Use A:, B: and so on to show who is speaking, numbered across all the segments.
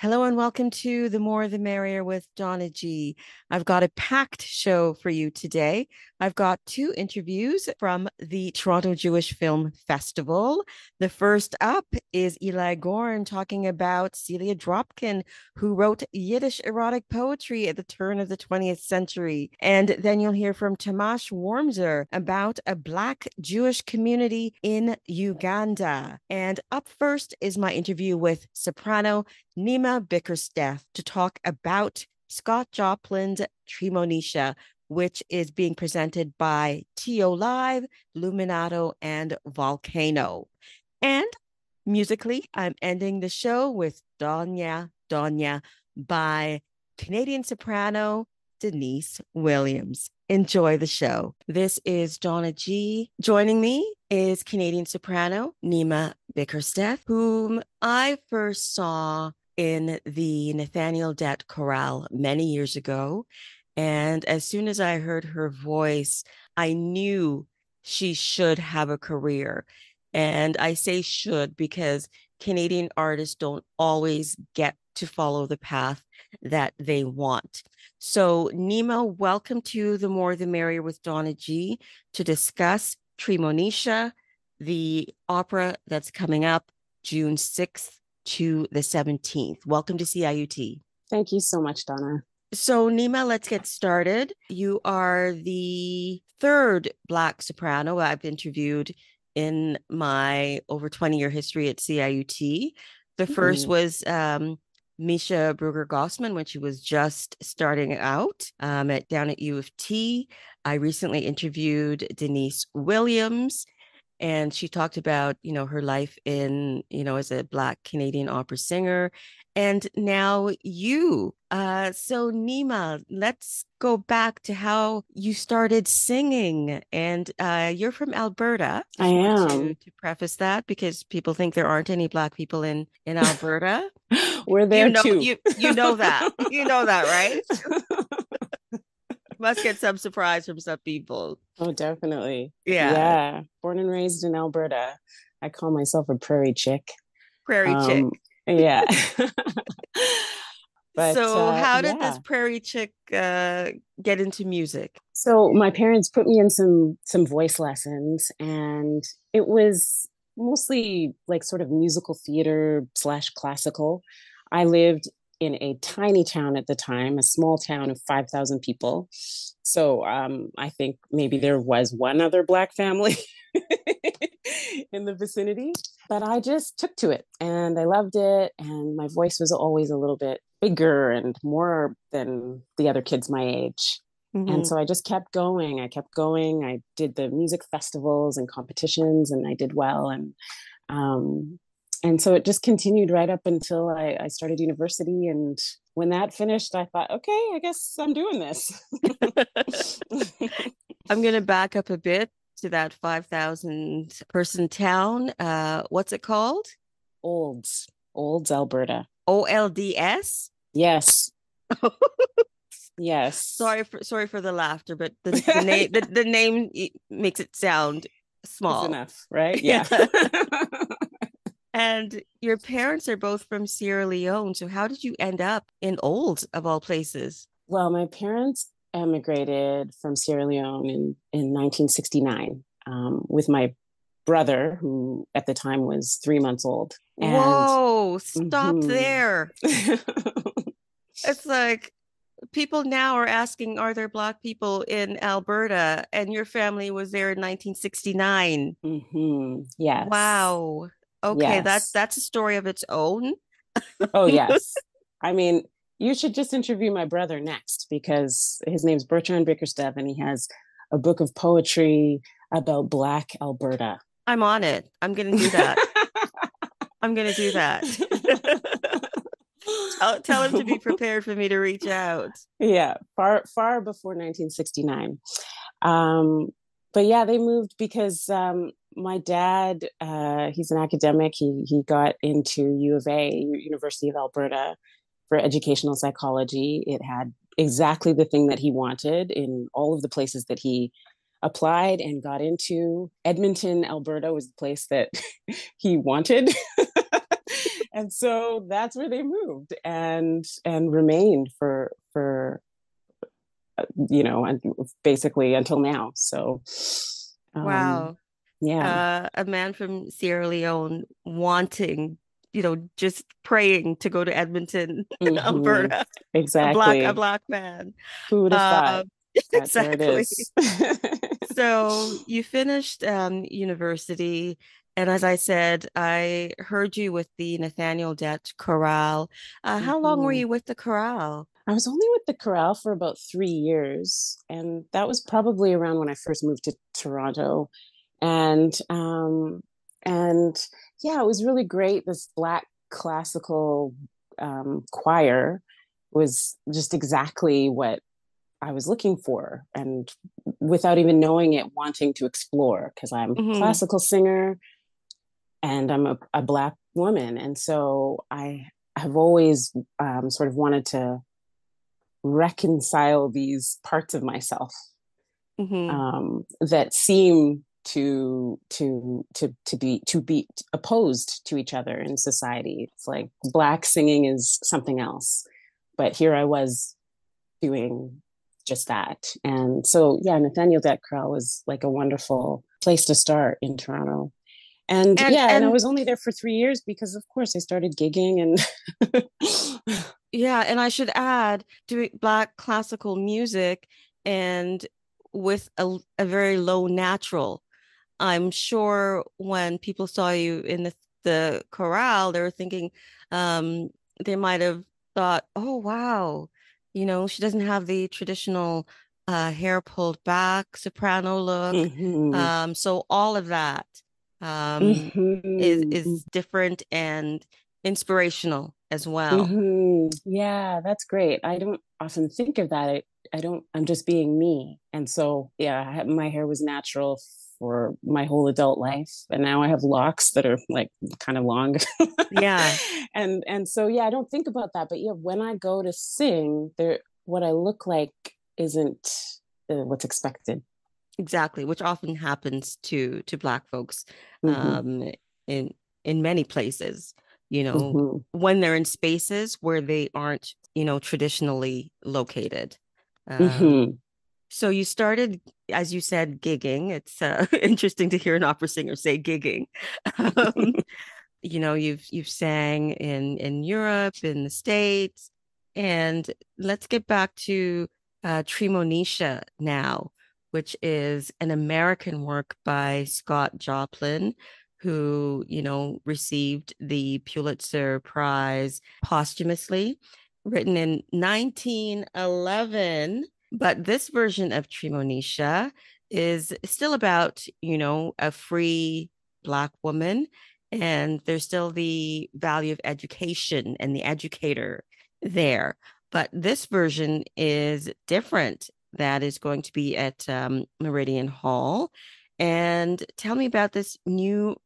A: Hello and welcome to The More the Merrier with Donna G. I've got a packed show for you today. I've got two interviews from the Toronto Jewish Film Festival. The first up is Eli Gorn talking about Celia Dropkin, who wrote Yiddish erotic poetry at the turn of the 20th century. And then you'll hear from Tamás Wormser about a Black Jewish community in Uganda. And up first is my interview with soprano Neema Bickersteth to talk about Scott Joplin's Treemonisha, which is being presented by TO Live, Luminato, and Volcano. And musically, I'm ending the show with Donya Donya by Canadian soprano Denise Williams. Enjoy the show. This is Donna G. Joining me is Canadian soprano Neema Bickersteth, whom I first saw in the Nathaniel Dett Chorale many years ago. And as soon as I heard her voice, I knew she should have a career. And I say should because Canadian artists don't always get to follow the path that they want. So, Neema, welcome to The More the Merrier with Donna G to discuss Treemonisha, the opera that's coming up June 6th to the 17th. Welcome to CIUT.
B: Thank you so much, Donna.
A: So, Neema, let's get started. You are the third Black soprano I've interviewed in my over 20 year history at CIUT. The 1st mm was um, Measha Brueggergosman when she was just starting out um, at down at U of T. I recently interviewed Denise Williams and she talked about you know her life in you know as a black canadian opera singer and now you uh so neema let's go back to how you started singing and uh you're from alberta
B: i am.
A: to, to preface that because people think there aren't any black people in in alberta.
B: We're there
A: you know,
B: too.
A: you, you know that. You know that right must get some surprise from some people.
B: Oh, definitely.
A: Yeah.
B: Yeah. Born and raised in Alberta. I call myself a prairie chick.
A: Prairie um, chick.
B: Yeah.
A: but, so, uh, how did yeah. this prairie chick uh, get into music?
B: So, my parents put me in some some voice lessons, and it was mostly like sort of musical theater slash classical. I lived in a tiny town at the time, a small town of 5,000 people. So um, I think maybe there was one other Black family in the vicinity, but I just took to it and I loved it. And my voice was always a little bit bigger and more than the other kids my age. Mm-hmm. And so I just kept going. I kept going. I did the music festivals and competitions, and I did well. And um, and so it just continued right up until I, I, started university and when that finished i thought okay i guess i'm doing this.
A: I'm going to back up a bit to that 5000 person town uh, what's it called?
B: Olds. Olds alberta.
A: Olds
B: yes. Yes.
A: Sorry for sorry for the laughter but the, the name the, the name makes it sound small.
B: it's enough right? Yeah
A: and your parents are both from Sierra Leone. So, how did you end up in Old, of all places?
B: Well, my parents emigrated from Sierra Leone in, in 1969 um, with my brother, who at the time was three months old.
A: And, Whoa, stop mm-hmm. there. it's like people now are asking, are there Black people in Alberta? And your family was there in 1969.
B: Mm-hmm. Yes.
A: Wow. Okay, yes. that's that's a story of its own.
B: oh yes. I mean, you should just interview my brother next because his name's Bertrand Bickersteth and he has a book of poetry about Black Alberta.
A: I'm on it. I'm going to do that. I'm going to do that. tell, tell him to be prepared for me to reach out.
B: Yeah, far far before 1969. Um, but yeah, they moved because um, my dad, uh, he's an academic. He he got into U of A, University of Alberta, for educational psychology. It had exactly the thing that he wanted in all of the places that he applied and got into. Edmonton, Alberta, was the place that he wanted. and so that's where they moved and and remained for for uh, you know and basically until now so
A: um, wow
B: yeah
A: uh, a man from sierra leone wanting you know just praying to go to edmonton mm-hmm. alberta
B: exactly
A: a black a black man
B: who would have uh, thought
A: exactly so you finished um, university and as I said, I heard you with the Nathaniel Dett chorale. Uh, how mm-hmm. long were mm-hmm. you with the chorale?
B: I was only with the chorale for about three years. And that was probably around when I first moved to Toronto. And, um, and yeah, it was really great. This Black classical um, choir was just exactly what I was looking for. And without even knowing it, wanting to explore because I'm mm-hmm. a classical singer and I'm a, a black woman, and so I have always um, sort of wanted to reconcile these parts of myself mm-hmm. um, that seem to to to to be to be opposed to each other in society. It's like black singing is something else, but here I was doing just that. And so yeah, Nathaniel chorale was like a wonderful place to start in Toronto and, and yeah and, and, i was only there for three years because of course i started gigging and
A: yeah and i should add doing black classical music and with a, a very low natural i'm sure when people saw you in the, the chorale they were thinking um, they might have thought oh wow you know she doesn't have the traditional uh, hair pulled back soprano look mm-hmm. um, so all of that um, mm-hmm. is is different and inspirational as well.
B: Mm-hmm. Yeah, that's great. I don't often think of that. I, I don't. I'm just being me, and so yeah, my hair was natural for my whole adult life, and now I have locks that are like kind of long.
A: yeah,
B: and and so yeah, I don't think about that. But yeah, when I go to sing, there, what I look like isn't uh, what's expected
A: exactly which often happens to to black folks mm-hmm. um in in many places you know mm-hmm. when they're in spaces where they aren't you know traditionally located um, mm-hmm. So you started as you said gigging it's uh, interesting to hear an opera singer say gigging um, you know you've you've sang in in europe in the states and let's get back to uh treemonisha now which is an American work by Scott Joplin, who, you know, received the Pulitzer Prize posthumously, written in 1911. But this version of Treemonisha is still about, you know, a free Black woman. And there's still the value of education and the educator there. But this version is different that is going to be at um, Meridian Hall. And tell me about this new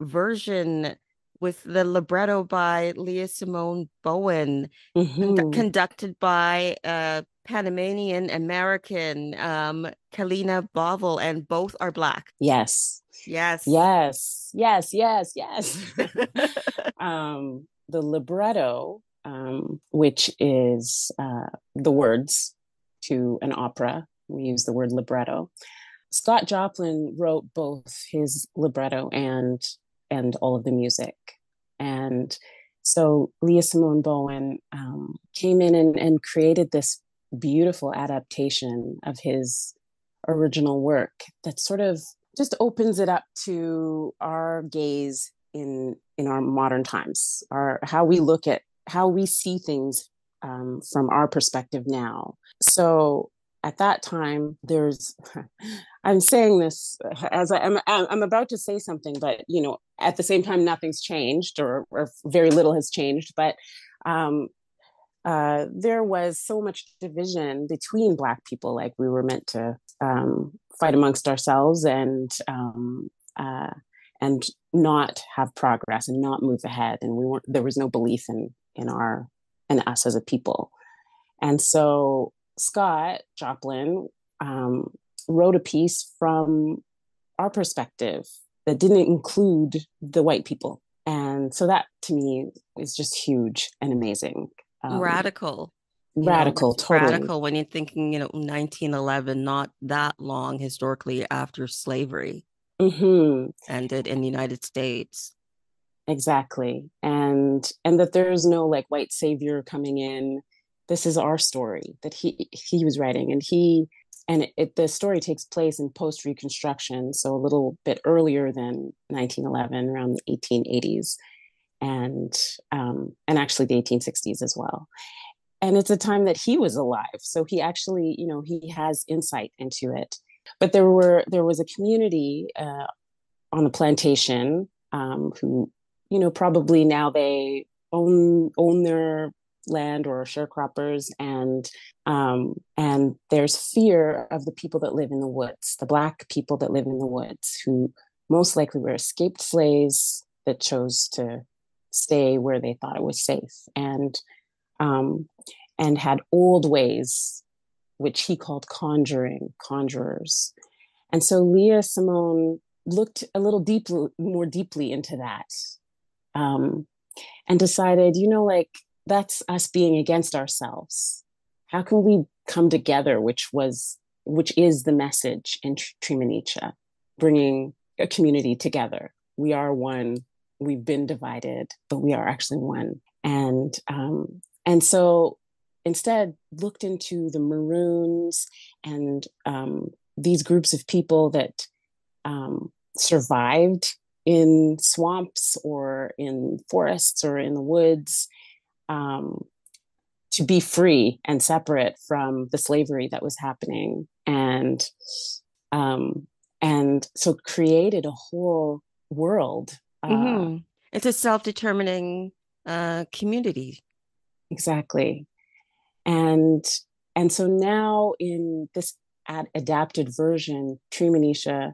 A: version with the libretto by Leah Simone Bowen, mm-hmm. con- conducted by a Panamanian American, um, Kalena Bovell, and both are Black.
B: Yes.
A: Yes.
B: Yes. Yes. Yes. Yes. um, the libretto, um, which is uh, the words to an opera. We use the word libretto. Scott Joplin wrote both his libretto and and all of the music. And so Leah Simone Bowen um, came in and, and created this beautiful adaptation of his original work that sort of just opens it up to our gaze in in our modern times, our how we look at how we see things um, from our perspective now. So at that time, there's, I'm saying this as I, am I'm, I'm about to say something, but you know, at the same time, nothing's changed or, or very little has changed. But um, uh, there was so much division between Black people, like we were meant to um, fight amongst ourselves and um, uh, and not have progress and not move ahead. And we weren't. There was no belief in in our in us as a people. And so Scott Joplin um, wrote a piece from our perspective that didn't include the white people. And so that to me is just huge and amazing.
A: Um, radical.
B: Radical
A: know,
B: totally
A: radical when you're thinking you know 1911 not that long historically after slavery
B: mm-hmm.
A: ended in the united states.
B: Exactly. And and that there's no like white savior coming in this is our story that he he was writing. And he and it, it, the story takes place in post reconstruction so a little bit earlier than 1911 around the 1880s and um, and actually the 1860s as well. And it's a time that he was alive so he actually you know he has insight into it. But there were there was a community uh, on the plantation um, who you know probably now they own own their land or sharecroppers and um, and there's fear of the people that live in the woods the black people that live in the woods who most likely were escaped slaves that chose to stay where they thought it was safe and um, and had old ways which he called conjuring conjurers. And so leah simone looked a little deeply more deeply into that um, and decided you know like that's us being against ourselves. How can we come together which was which is the message in Treemonisha, bringing a community together? We are one. We've been divided but we are actually one. And um, and so instead looked into the maroons and um, these groups of people that um, survived in swamps or in forests or in the woods um, to be free and separate from the slavery that was happening. And um, and so created a whole world
A: uh, mm-hmm. it's a self-determining uh, community.
B: Exactly. And and so now in this ad- adapted version Treemonisha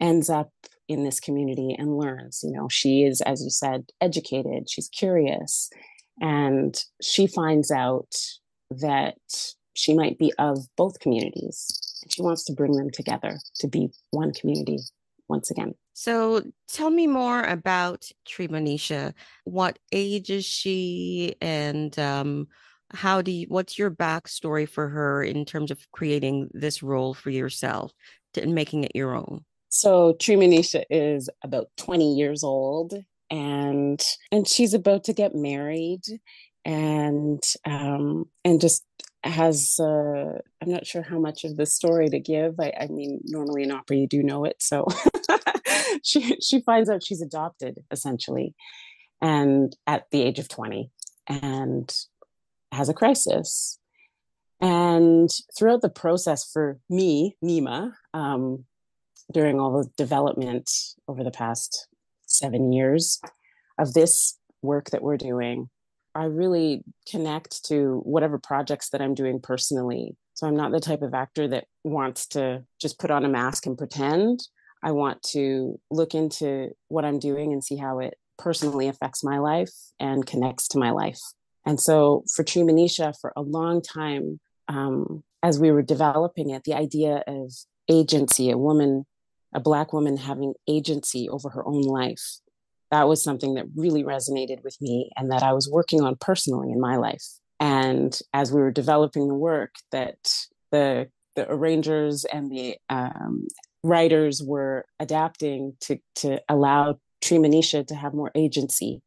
B: ends up in this community and learns you know she is as you said educated. She's curious and she finds out that she might be of both communities. And she wants to bring them together to be one community once again.
A: So tell me more about Treemonisha. What age is she and um, how do you, what's your backstory for her in terms of creating this role for yourself and making it your own?
B: So Treemonisha is about 20 years old and and she's about to get married and um and just has uh i'm not sure how much of the story to give. I, I mean normally in opera you do know it so she she finds out she's adopted essentially and at the age of 20 and has a crisis. And throughout the process for me neema um, during all the development over the past seven years of this work that we're doing, I really connect to whatever projects that I'm doing personally. So I'm not the type of actor that wants to just put on a mask and pretend. I want to look into what I'm doing and see how it personally affects my life and connects to my life. And so for Treemonisha, for a long time, um, as we were developing it, the idea of agency, a woman a Black woman having agency over her own life. That was something that really resonated with me and that I was working on personally in my life. And as we were developing the work, that the the arrangers and the um, writers were adapting to to allow Treemonisha to have more agency.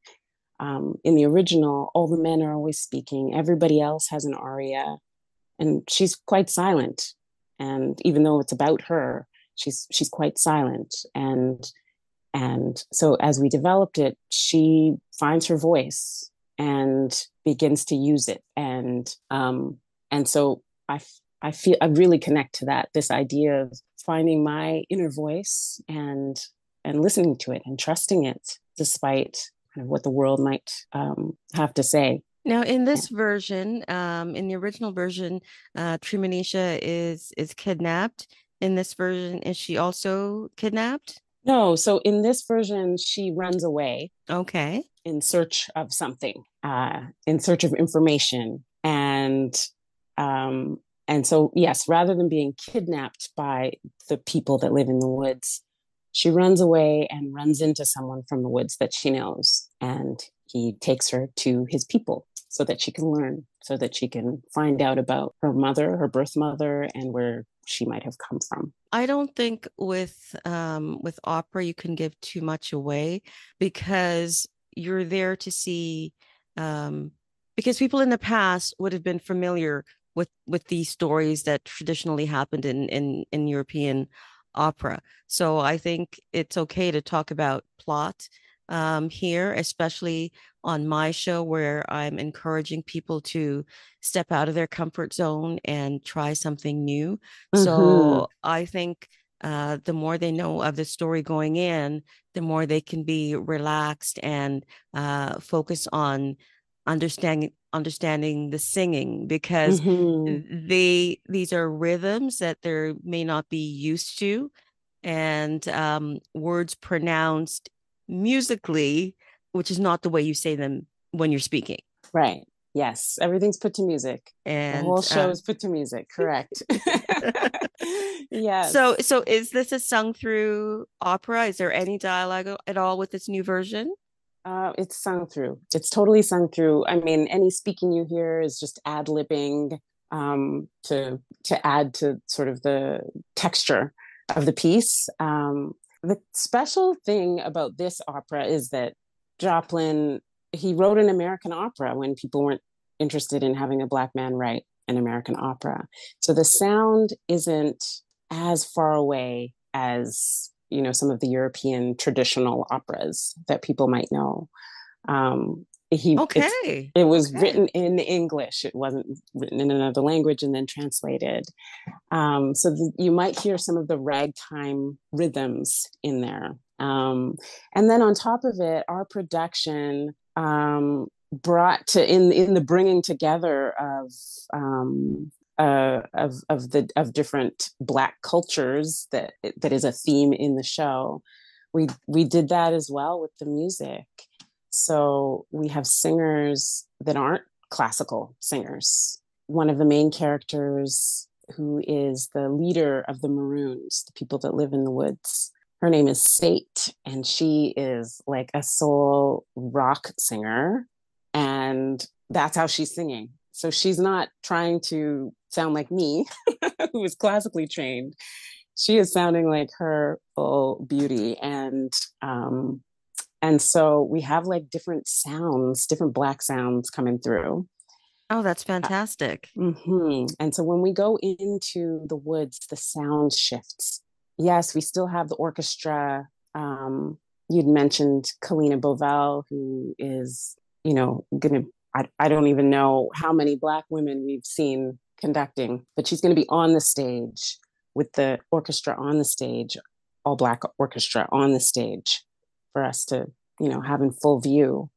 B: Um, in the original, all the men are always speaking. Everybody else has an aria, and she's quite silent. And even though it's about her, she's she's quite silent. And and so as we developed it she finds her voice and begins to use it. And um and so i i feel i really connect to that this idea of finding my inner voice and and listening to it and trusting it despite kind of what the world might um, have to say.
A: Now, in this version, um, in the original version, uh, Treemonisha is is kidnapped in this version is she also kidnapped
B: no so in this version she runs away
A: okay
B: in search of something uh in search of information and um and so yes rather than being kidnapped by the people that live in the woods she runs away and runs into someone from the woods that she knows. And he takes her to his people so that she can learn, so that she can find out about her mother, her birth mother, and where she might have come from.
A: I don't think with um, with opera you can give too much away because you're there to see um, because people in the past would have been familiar with with these stories that traditionally happened in in in European opera. So I think it's okay to talk about plot um, here, especially on my show where I'm encouraging people to step out of their comfort zone and try something new. Mm-hmm. So I think uh, the more they know of the story going in, the more they can be relaxed and uh, focus on understanding understanding the singing because mm-hmm. they these are rhythms that they may not be used to and um, words pronounced musically which is not the way you say them when you're speaking.
B: Right. Yes. Everything's put to music. And the whole show uh, is put to music. Correct.
A: Yeah so so is this a sung through opera? Is there any dialogue at all with this new version?
B: Uh, it's sung through. It's totally sung through. I mean, any speaking you hear is just ad libbing um, to to add to sort of the texture of the piece. Um, the special thing about this opera is that Joplin he wrote an American opera when people weren't interested in having a black man write an American opera. So the sound isn't as far away as you know some of the European traditional operas that people might know. Um, he
A: okay.
B: it was okay. written in English. It wasn't written in another language and then translated. Um, so the, you might hear some of the ragtime rhythms in there. Um, and then on top of it, our production um, brought to in in the bringing together of um, uh, of of the of different black cultures that that is a theme in the show we we did that as well with the music so we have singers that aren't classical singers one of the main characters who is the leader of the maroons the people that live in the woods her name is Sate, and she is like a soul rock singer. And that's how she's singing. So she's not trying to sound like me, who is classically trained. She is sounding like her full beauty. And um, and so we have like different sounds, different black sounds coming through.
A: Oh, that's fantastic.
B: Uh, mm-hmm. And so when we go into the woods, the sound shifts. Yes, we still have the orchestra. Um, you'd mentioned Kalena Bovell, who is, you know, going to I, I don't even know how many Black women we've seen conducting, but she's going to be on the stage with the orchestra on the stage, all Black orchestra on the stage for us to, you know, have in full view.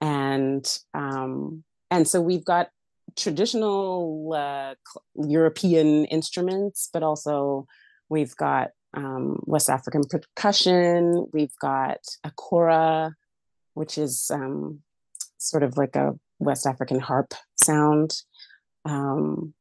B: And um, and so we've got traditional uh, European instruments, but also we've got um, West African percussion. We've got a kora, which is um, sort of like a West African harp sound. Um,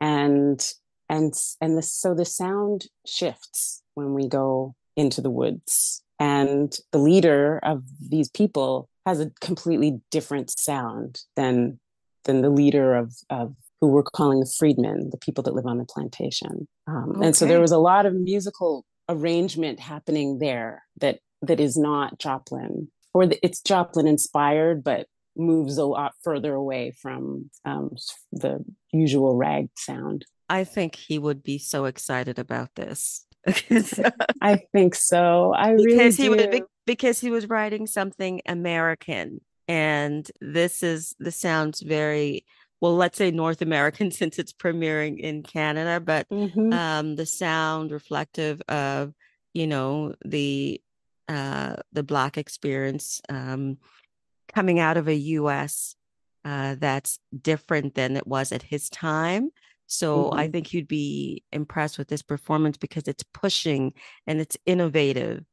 B: and and and the, so the sound shifts when we go into the woods and the leader of these people has a completely different sound than than the leader of, of who we're calling the freedmen the people that live on the plantation um, okay. and so there was a lot of musical arrangement happening there that that is not joplin or the, it's joplin inspired but moves a lot further away from um, the usual rag sound.
A: I think he would be so excited about this.
B: I think so. I
A: because
B: really
A: he do. because he was writing something American, and this is this sounds very well. Let's say North American since it's premiering in Canada, but mm-hmm. um, the sound reflective of you know the uh, the black experience um, coming out of a US uh, that's different than it was at his time. So mm-hmm. I think you'd be impressed with this performance because it's pushing and it's innovative.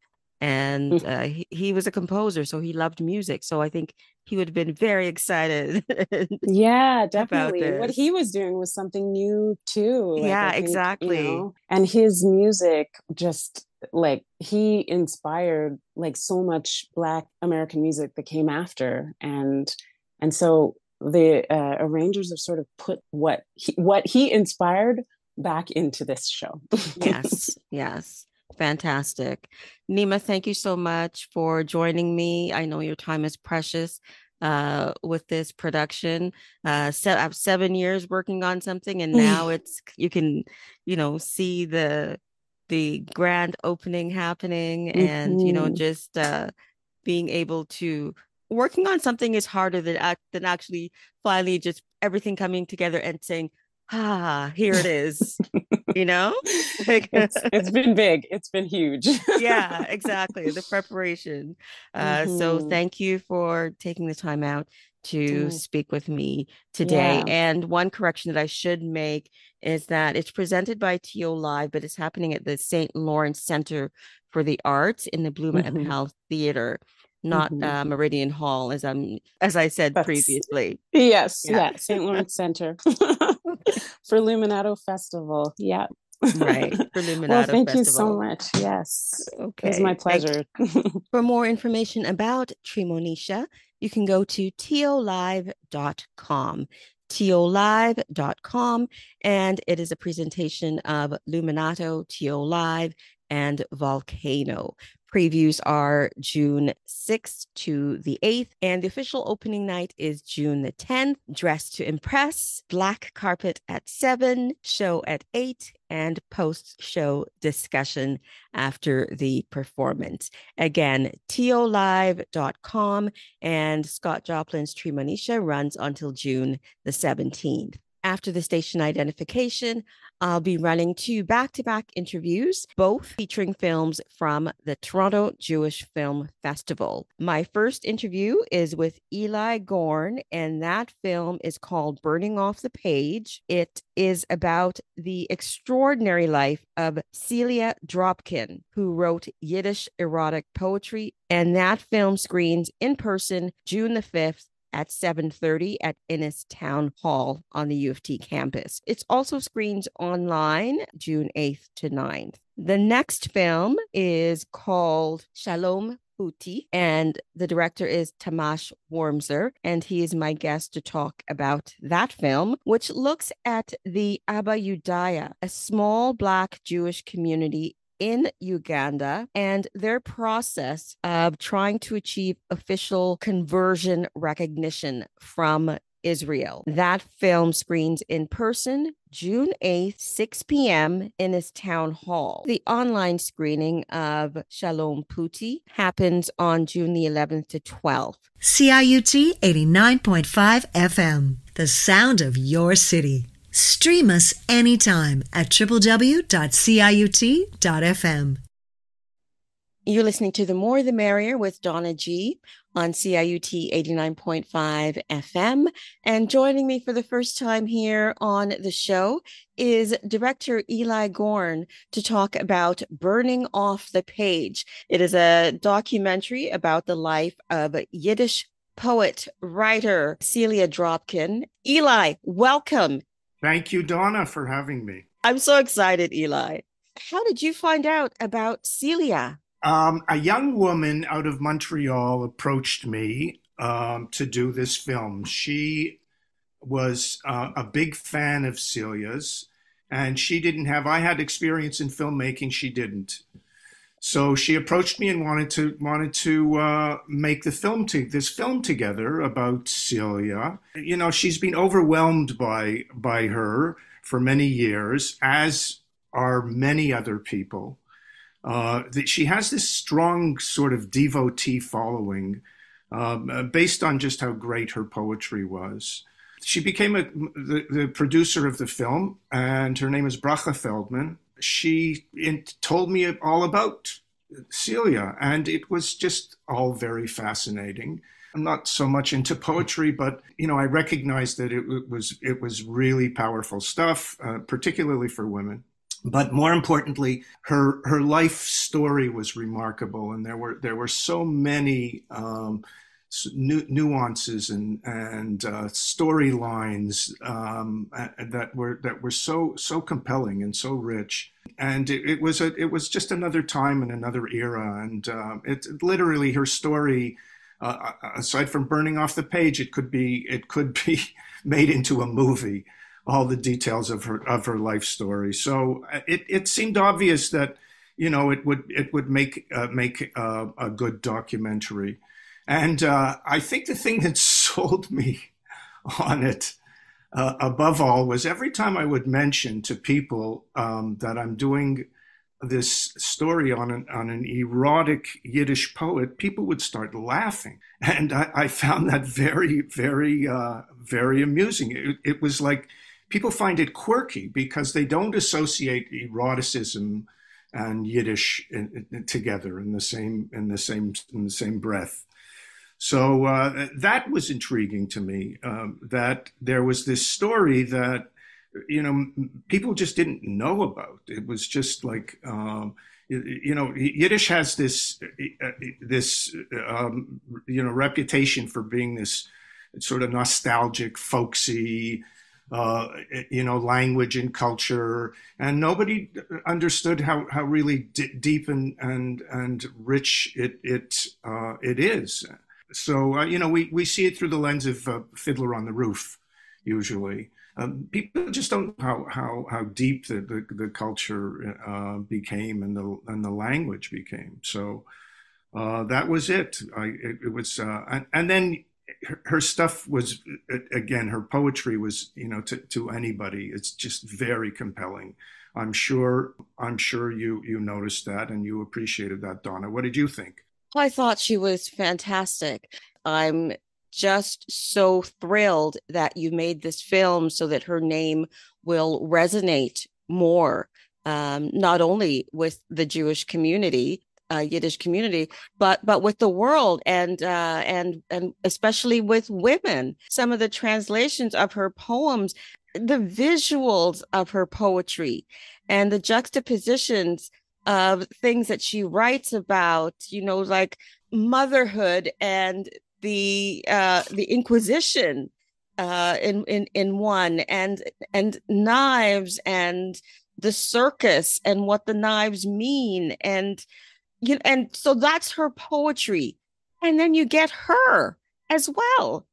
A: And mm. uh, he, he was a composer, so he loved music. So I think he would have been very excited.
B: yeah, definitely. What he was doing was something new too.
A: Like, yeah, think, exactly. You know,
B: and his music just like he inspired like so much black american music that came after and and so the uh, arrangers have sort of put what he, what he inspired back into this show
A: yes yes fantastic neema thank you so much for joining me i know your time is precious uh, with this production. Uh, se- I have seven years working on something, and now it's you can, you know, see the the grand opening happening, and mm-hmm. you know, mm-hmm. just uh, being able to working on something is harder than than actually finally just everything coming together and saying, ah, here it is. you know,
B: it's, it's been big. It's been huge.
A: yeah, exactly. The preparation. Uh, mm-hmm. So thank you for taking the time out to mm. speak with me today. Yeah. And one correction that I should make is that it's presented by TO Live, but it's happening at the St. Lawrence Center for the Arts in the Bluma mm-hmm. Theater not mm-hmm. uh, Meridian Hall, as I'm as I said That's, previously.
B: Yes, yeah, yeah St. Lawrence Center for Luminato Festival. Yeah.
A: right for Luminato
B: well, thank
A: Festival.
B: you so much. Yes, okay, it's my pleasure.
A: for more information about Treemonisha, you can go to tolive.com tolive.com and it is a presentation of Luminato, TO Live, and Volcano. Previews are June 6th to the 8th, and the official opening night is June the 10th. Dress to Impress, Black Carpet at 7, show at 8, and post show discussion after the performance. Again, tolive.com and Scott Joplin's Tree Treemonisha runs until June the 17th. After the station identification, I'll be running two back to back interviews, both featuring films from the Toronto Jewish Film Festival. My first interview is with Eli Gorn, and that film is called Burning Off the Page. It is about the extraordinary life of Celia Dropkin, who wrote Yiddish erotic poetry. And that film screens in person June the 5th at 7:30 at Innis Town Hall on the U of T campus. It's also screens online June 8th to 9th. The next film is called Shalom Putti, and the director is Tamás Wormser, and he is my guest to talk about that film, which looks at the Abayudaya, a small Black Jewish community in Uganda and their process of trying to achieve official conversion recognition from Israel. That film screens in person June 8th, 6 p.m. Innis town hall. The online screening of Shalom Putti happens on June the 11th to 12th.
C: CIUT 89.5 FM, the sound of your city. Stream us anytime at www.ciut.fm.
A: You're listening to The More the Merrier with Donna G on CIUT 89.5 FM. And joining me for the first time here on the show is director Eli Gorn to talk about Burning Off the Page. It is a documentary about the life of Yiddish poet, writer Celia Dropkin. Eli, welcome.
D: Thank you, Donna, for having me.
A: I'm so excited, Eli. How did you find out about Celia?
D: Um, a young woman out of Montreal approached me um, to do this film. She was uh, a big fan of Celia's, and she didn't have, I had experience in filmmaking, she didn't. So she approached me and wanted to wanted to uh, make the film to this film together about Celia. You know, she's been overwhelmed by by her for many years, as are many other people. Uh, that she has this strong sort of devotee following, um, uh, based on just how great her poetry was. She became a, the, the producer of the film, and her name is Bracha Feldman she told me all about Celia, and it was just all very fascinating. I'm not so much into poetry, but you know, I recognized that it, it was it was really powerful stuff, uh, particularly for women. But more importantly, her her life story was remarkable, and there were there were so many um, nu- nuances and and uh, storylines um, that were that were so so compelling and so rich. And it, it, was a it was just another time and another era. And uh, it literally her story. Uh, aside from burning off the page, it could be it could be made into a movie. All the details of her of her life story. So uh, it it seemed obvious that you know it would it would make uh, make uh, a good documentary. And uh, I think the thing that sold me on it uh, above all was every time I would mention to people um, that I'm doing this story on an, on an erotic Yiddish poet, people would start laughing. And I, I found that very, very, uh, very amusing. It, it, was like people find it quirky because they don't associate eroticism and Yiddish in, in, together in the same in the same in the same breath. So uh, that was intriguing to me. Um, that there was this story that you know people just didn't know about. It was just like um, you know Yiddish has this uh, this um, you know reputation for being this sort of nostalgic, folksy. Uh, you know, language and culture, and nobody understood how, how really d- deep and, and and rich it it uh, it is. So uh, you know, we we see it through the lens of uh, Fiddler on the Roof, usually. Um, people just don't know how how how deep the the, the culture uh, became and the and the language became. So uh, that was it. I it, it was uh, and, and, then her, her, stuff was again her poetry was you know to to anybody it's just very compelling. I'm sure I'm sure you you noticed that and you appreciated that, Donna. What did you think?
A: I thought she was fantastic. I'm just so thrilled that you made this film so that her name will resonate more, um, not only with the Jewish community, uh, Yiddish community, but but with the world and uh, and and especially with women. Some of the translations of her poems, the visuals of her poetry, and the juxtapositions of things that she writes about, you know, like motherhood and the uh, the Inquisition uh, in in in one, and and knives and the circus and what the knives mean, and you know, and so that's her poetry, and then you get her as well,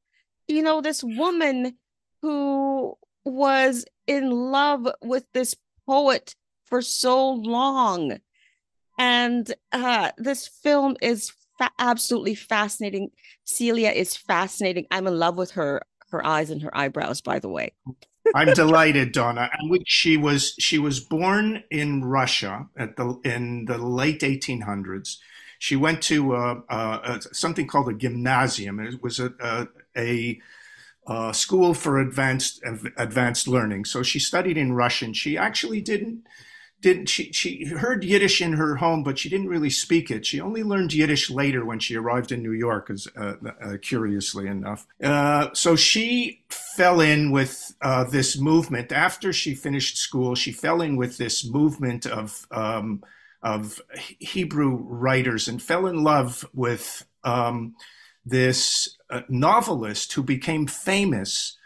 A: you know, this woman who was in love with this poet for so long. And uh, this film is fa- absolutely fascinating. Celia is fascinating. I'm in love with her, her eyes and her eyebrows, by the way.
D: I'm delighted, Donna. She was she was born in Russia at the in the late 1800s. She went to uh, uh, something called a gymnasium. It was a, a, a school for advanced advanced learning. So she studied in Russian. She actually didn't didn't she she heard Yiddish in her home, but she didn't really speak it. She only learned Yiddish later when she arrived in New York, as uh, uh, curiously enough. Uh, so she fell in with uh, this movement after she finished school. She fell in with this movement of um, of Hebrew writers and fell in love with um, this uh, novelist who became famous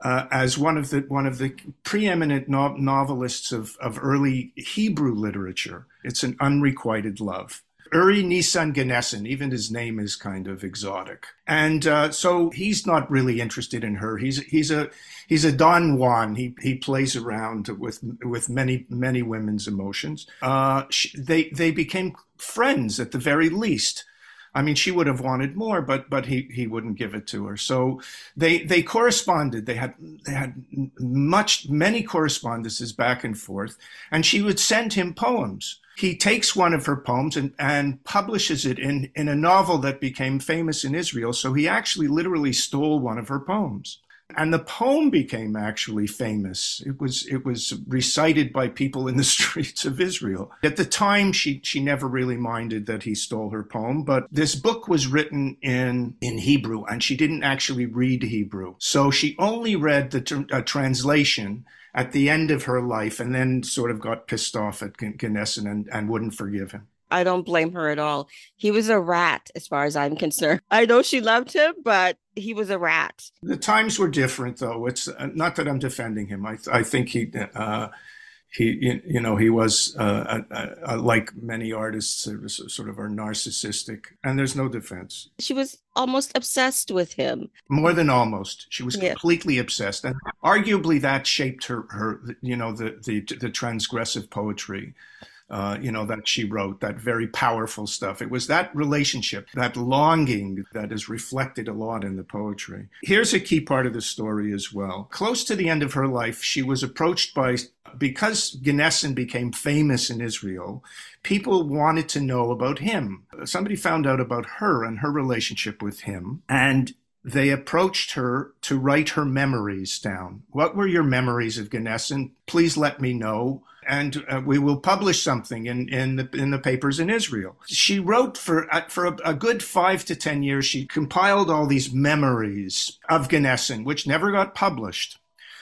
D: uh, as one of the one of the preeminent no- novelists of, of early Hebrew literature. It's an unrequited love. Uri Nissan Gnessin, even his name is kind of exotic, and uh, so he's not really interested in her. He's he's a he's a Don Juan. He he plays around with with many many women's emotions. Uh, she, they they became friends at the very least. I mean, she would have wanted more, but but he he wouldn't give it to her. So they they corresponded. They had they had much many correspondences back and forth, and she would send him poems. He takes one of her poems and, and publishes it in, in a novel that became famous in Israel. So he actually literally stole one of her poems and the poem became actually famous. It was it was recited by people in the streets of Israel. At the time, she she never really minded that he stole her poem, but this book was written in in Hebrew, and she didn't actually read Hebrew, so she only read the uh, translation at the end of her life, and then sort of got pissed off at Gnessin and, and wouldn't forgive him.
A: I don't blame her at all. He was a rat, as far as I'm concerned. I know she loved him, but he was a rat.
D: The times were different, though. It's uh, not that I'm defending him. I, I think he, uh, he, you know, he was uh, like many artists, sort of are narcissistic, and there's no defense.
A: She was almost obsessed with him.
D: More than almost, she was yeah. completely obsessed, and arguably that shaped her, her, you know, the the, the transgressive poetry uh, you know, that she wrote, that very powerful stuff. It was that relationship, that longing that is reflected a lot in the poetry. Here's a key part of the story as well. Close to the end of her life, she was approached by, because Gnessin became famous in Israel, people wanted to know about him. Somebody found out about her and her relationship with him. And they approached her to write her memories down. What were your memories of Gnessin? Please let me know and uh, we will publish something in in the, in the papers in Israel. She wrote for uh, for a, a, good five to ten years. She compiled all these memories of Gnessin, which never got published.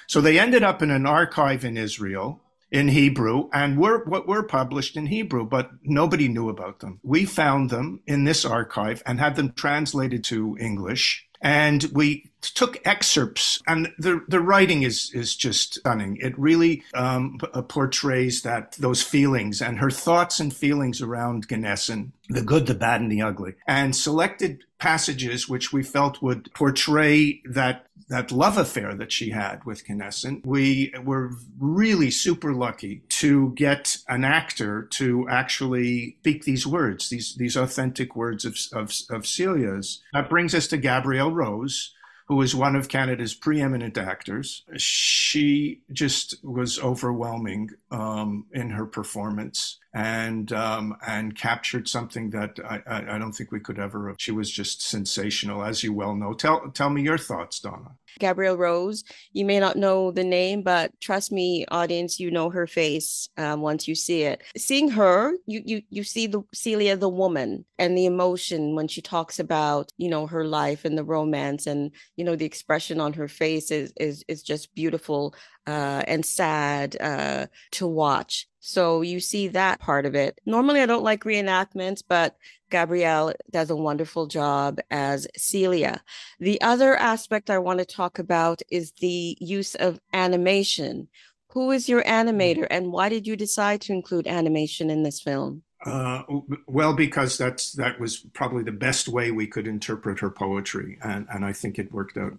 D: So they ended up in an archive in Israel in Hebrew and were what were published in Hebrew, but nobody knew about them. We found them in this archive and had them translated to English. And we took excerpts, and the the writing is is just stunning. It really um, p- uh, portrays that those feelings and her thoughts and feelings around Gnessin, the good, the bad, and the ugly, and selected passages which we felt would portray that that love affair that she had with Gnessin. We were really super lucky to get an actor to actually speak these words, these these authentic words of of, of Celia's. That brings us to Gabrielle Rose, who was one of Canada's preeminent actors. She just was overwhelming um, in her performance and um, and captured something that I, I, don't think we could ever have. She was just sensational, as you well know. Tell tell me your thoughts, Donna.
A: Gabrielle Rose. You may not know the name, but trust me, audience, you know her face um, once you see it. Seeing her, you you you see the Celia, the woman, and the emotion when she talks about you know her life and the romance, and you know the expression on her face is is is just beautiful uh, and sad uh, to watch. So you see that part of it. Normally, I don't like reenactments, but Gabrielle does a wonderful job as Celia. The other aspect I want to talk about is the use of animation. Who is your animator, and why did you decide to include animation in this film?
D: Uh, well, because that's that was probably the best way we could interpret her poetry, and and I think it worked out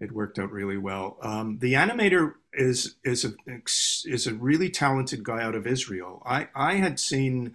D: it worked out really well. Um, the animator is is a is a really talented guy out of Israel. I I had seen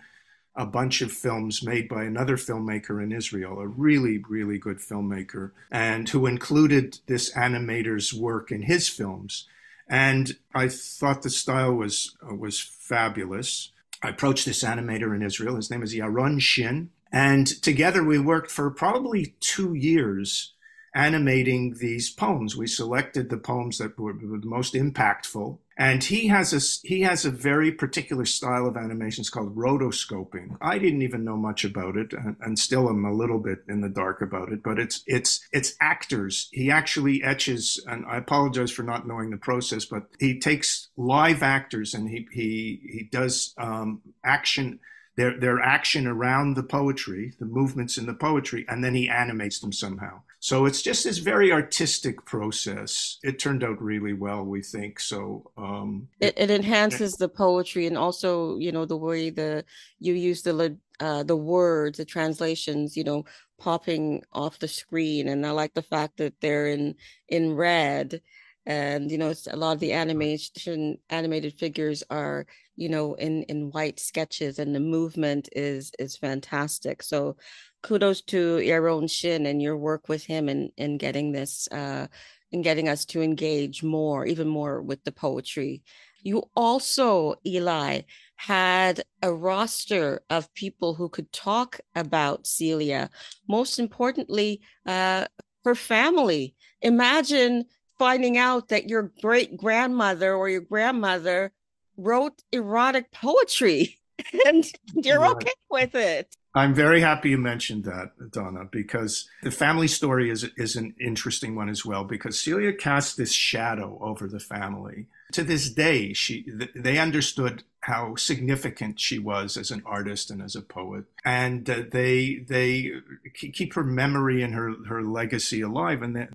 D: a bunch of films made by another filmmaker in Israel, a really really good filmmaker, and who included this animator's work in his films. And I thought the style was was fabulous. I approached this animator in Israel. His name is Yaron Shin, and together we worked for probably two years animating these poems. We selected the poems that were, were the most impactful. And he has a he has a very particular style of animations called rotoscoping. I didn't even know much about it, and, and still am a little bit in the dark about it. But it's it's it's actors. He actually etches, and I apologize for not knowing the process, but he takes live actors and he he he does um, action their their action around the poetry, the movements in the poetry, and then he animates them somehow. So it's just this very artistic process. It turned out really well, we think. So um,
A: it, it enhances the poetry, and also you know the way the you use the uh, the words, the translations, you know, popping off the screen, and I like the fact that they're in in red and you know a lot of the animation animated figures are you know in in white sketches and the movement is is fantastic. So kudos to Yaron Shin and your work with him in in getting this uh in getting us to engage more even more with the poetry. You also eli had a roster of people who could talk about celia. Most importantly uh her family. Imagine finding out that your great grandmother or your grandmother wrote erotic poetry and you're yeah. okay with it.
D: I'm very happy you mentioned that, Donna, because the family story is is an interesting one as well. Because Celia cast this shadow over the family. To this day, she they understood how significant she was as an artist and as a poet, and uh, they they keep her memory and her her legacy alive, and they're,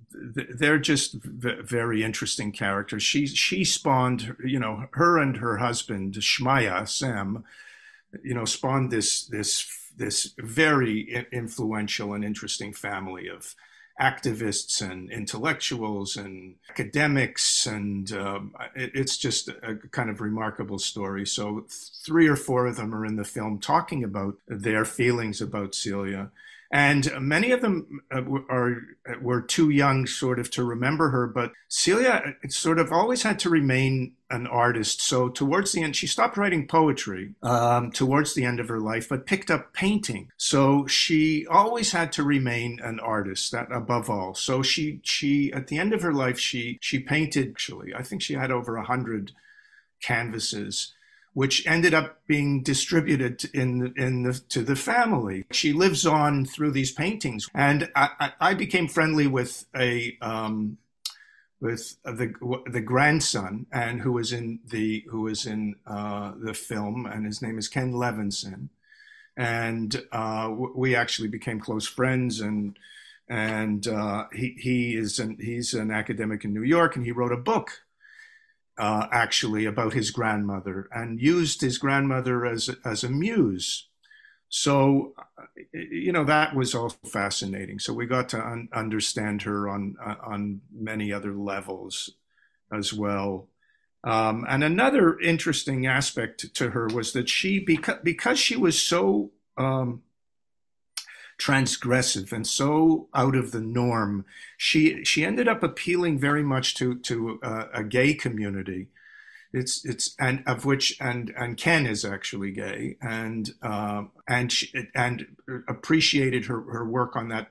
D: they're just very interesting characters. She she spawned, you know, her and her husband Shmaya Sam, you know, spawned this this this very influential and interesting family of activists and intellectuals and academics, and um, it, it's just a kind of remarkable story. So, three or four of them are in the film talking about their feelings about Celia and many of them uh, are were too young sort of to remember her but celia uh, sort of always had to remain an artist. So towards the end she stopped writing poetry um, towards the end of her life but picked up painting. So she always had to remain an artist that above all. So she she at the end of her life she she painted actually i think she had over a hundred canvases which ended up being distributed in in the, to the family. She lives on through these paintings, and I, I became friendly with a um, with the the grandson, and who was in the who was in uh, the film, and his name is Ken Levinson, and uh, we actually became close friends and. And uh, he he is an he's an academic in New York, and he wrote a book uh, actually about his grandmother and used his grandmother as as a muse. So, you know, that was also fascinating. So we got to un- understand her on on many other levels as well. Um, and another interesting aspect to her was that she, because because she was so um, transgressive and so out of the norm. She she ended up appealing very much to to uh, a gay community. It's it's and of which and and Ken is actually gay and uh, and she, and appreciated her her work on that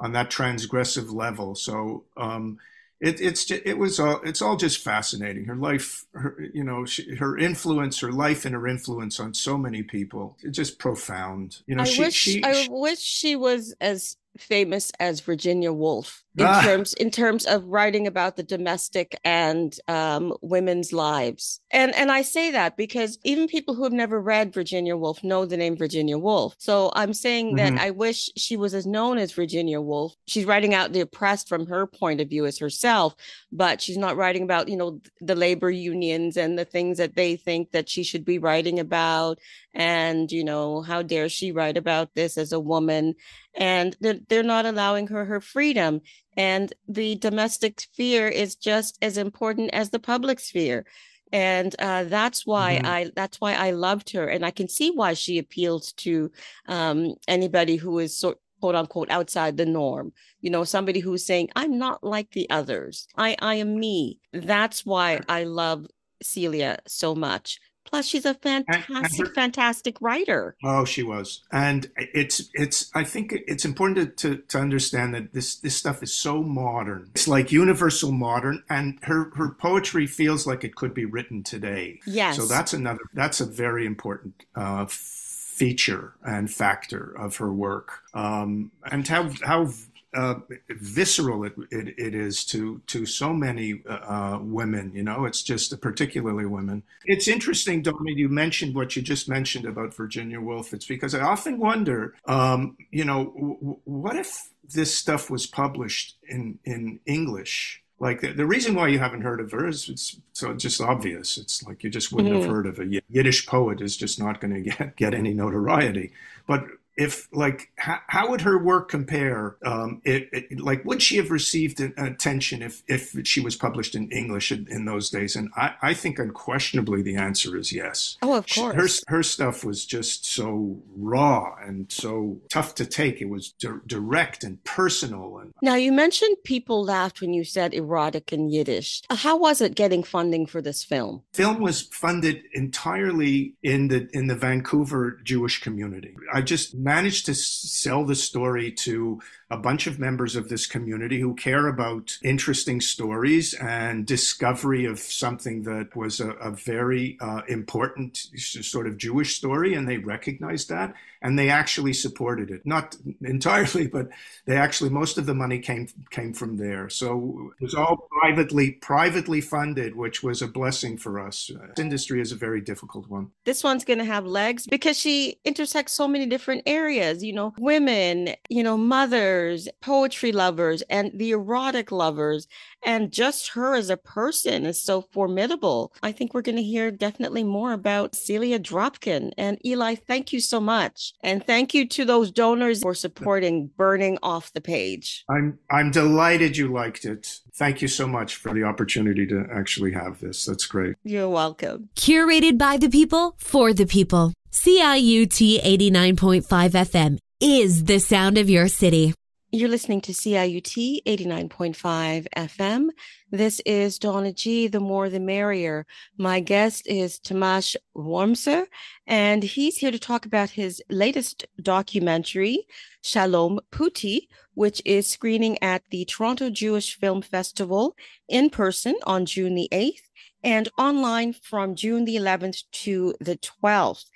D: on that transgressive level. So um, it, it's it was all it's all just fascinating. Her life, her, you know, she, her influence, her life, and her influence on so many people, it's just profound. You know,
A: I
D: she,
A: wish
D: she,
A: I wish she was as famous as Virginia Woolf in ah. terms in terms of writing about the domestic and um, women's lives. And and I say that because even people who have never read Virginia Woolf know the name Virginia Woolf. So I'm saying mm-hmm. that I wish she was as known as Virginia Woolf. She's writing out the oppressed from her point of view as herself, but she's not writing about you know the labor unions and the things that they think that she should be writing about. And you know how dare she write about this as a woman? And they're, they're not allowing her her freedom and the domestic sphere is just as important as the public sphere and uh, that's why mm-hmm. I that's why I loved her, and I can see why she appeals to um, anybody who is sort quote unquote outside the norm. You know, somebody who's saying I'm not like the others. I I am me. That's why I love Celia so much Plus, she's a fantastic, and, and her, fantastic writer.
D: Oh, she was, and it's it's. I think it's important to, to, to understand that this this stuff is so modern. It's like universal modern, and her her poetry feels like it could be written today.
A: Yes.
D: So that's another. That's a very important. Uh, feature and factor of her work um, and how how uh, visceral it, it, it is to to so many uh, women. You know, it's just particularly women. It's interesting, Dominic. You mentioned what you just mentioned about Virginia Woolf. It's because I often wonder, um, you know, w- what if this stuff was published in in English? Like the, the, reason why you haven't heard of her is it's so just obvious. It's like you just wouldn't mm-hmm. have heard of a Yiddish poet is just not going to get get any notoriety. But if like how, how would her work compare um, it, it, like would she have received attention if if she was published in english in, in, those days? And I, I think unquestionably the answer is yes.
A: Oh of course
D: her, her stuff was just so raw and so tough to take. It was di- direct and personal and
A: now you mentioned people laughed when you said erotic in yiddish. How was it getting funding for this film?
D: Film was funded entirely in the in the vancouver jewish community. I just managed to sell the story to a bunch of members of this community who care about interesting stories and discovery of something that was a, a very uh, important sort of Jewish story, and they recognized that and they actually supported it. Not entirely, but they actually most of the money came came from there. So it was all privately privately funded, which was a blessing for us. This industry is a very difficult one.
A: This one's going to have legs because she intersects so many different areas. You know, women, you know, mothers, poetry lovers, and the erotic lovers, and just her as a person is so formidable. I think we're going to hear definitely more about Celia Dropkin. And Eli, thank you so much. And thank you to those donors for supporting Burning Off the Page.
D: I'm I'm delighted you liked it. Thank you so much for the opportunity to actually have this. That's great.
A: You're welcome.
E: Curated by the people for the people. CIUT 89.5 FM is the sound of your city.
A: You're listening to CIUT 89.5 FM. This is Donna G, the more the merrier. My guest is Tamás Wormser, and he's here to talk about his latest documentary, Shalom Putti, which is screening at the Toronto Jewish Film Festival in person on June the 8th and online from June the 11th to the 12th.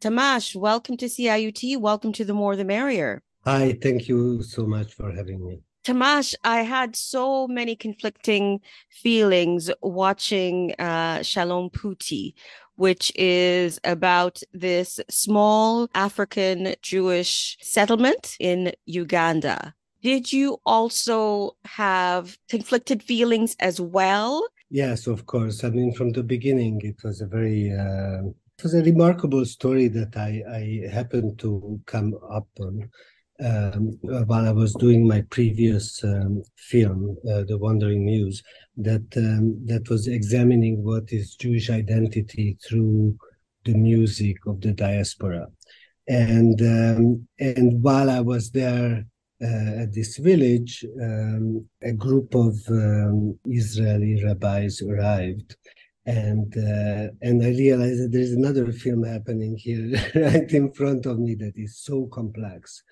A: Tamás, welcome to CIUT. Welcome to the more the merrier.
F: Hi, thank you so much for having me.
A: Tamás, I had so many conflicting feelings watching uh, Shalom Putti, which is about this small African Jewish settlement in Uganda. Did you also have conflicted feelings as well?
F: Yes, of course. I mean, from the beginning, it was a very uh, it was a remarkable story that I, I happened to come up on um, while I was doing my previous um, film, uh, The Wandering Muse, that um, that was examining what is Jewish identity through the music of the diaspora, and um, and while I was there uh, at this village, um, a group of um, Israeli rabbis arrived. And uh, and I realized that there is another film happening here right in front of me that is so complex,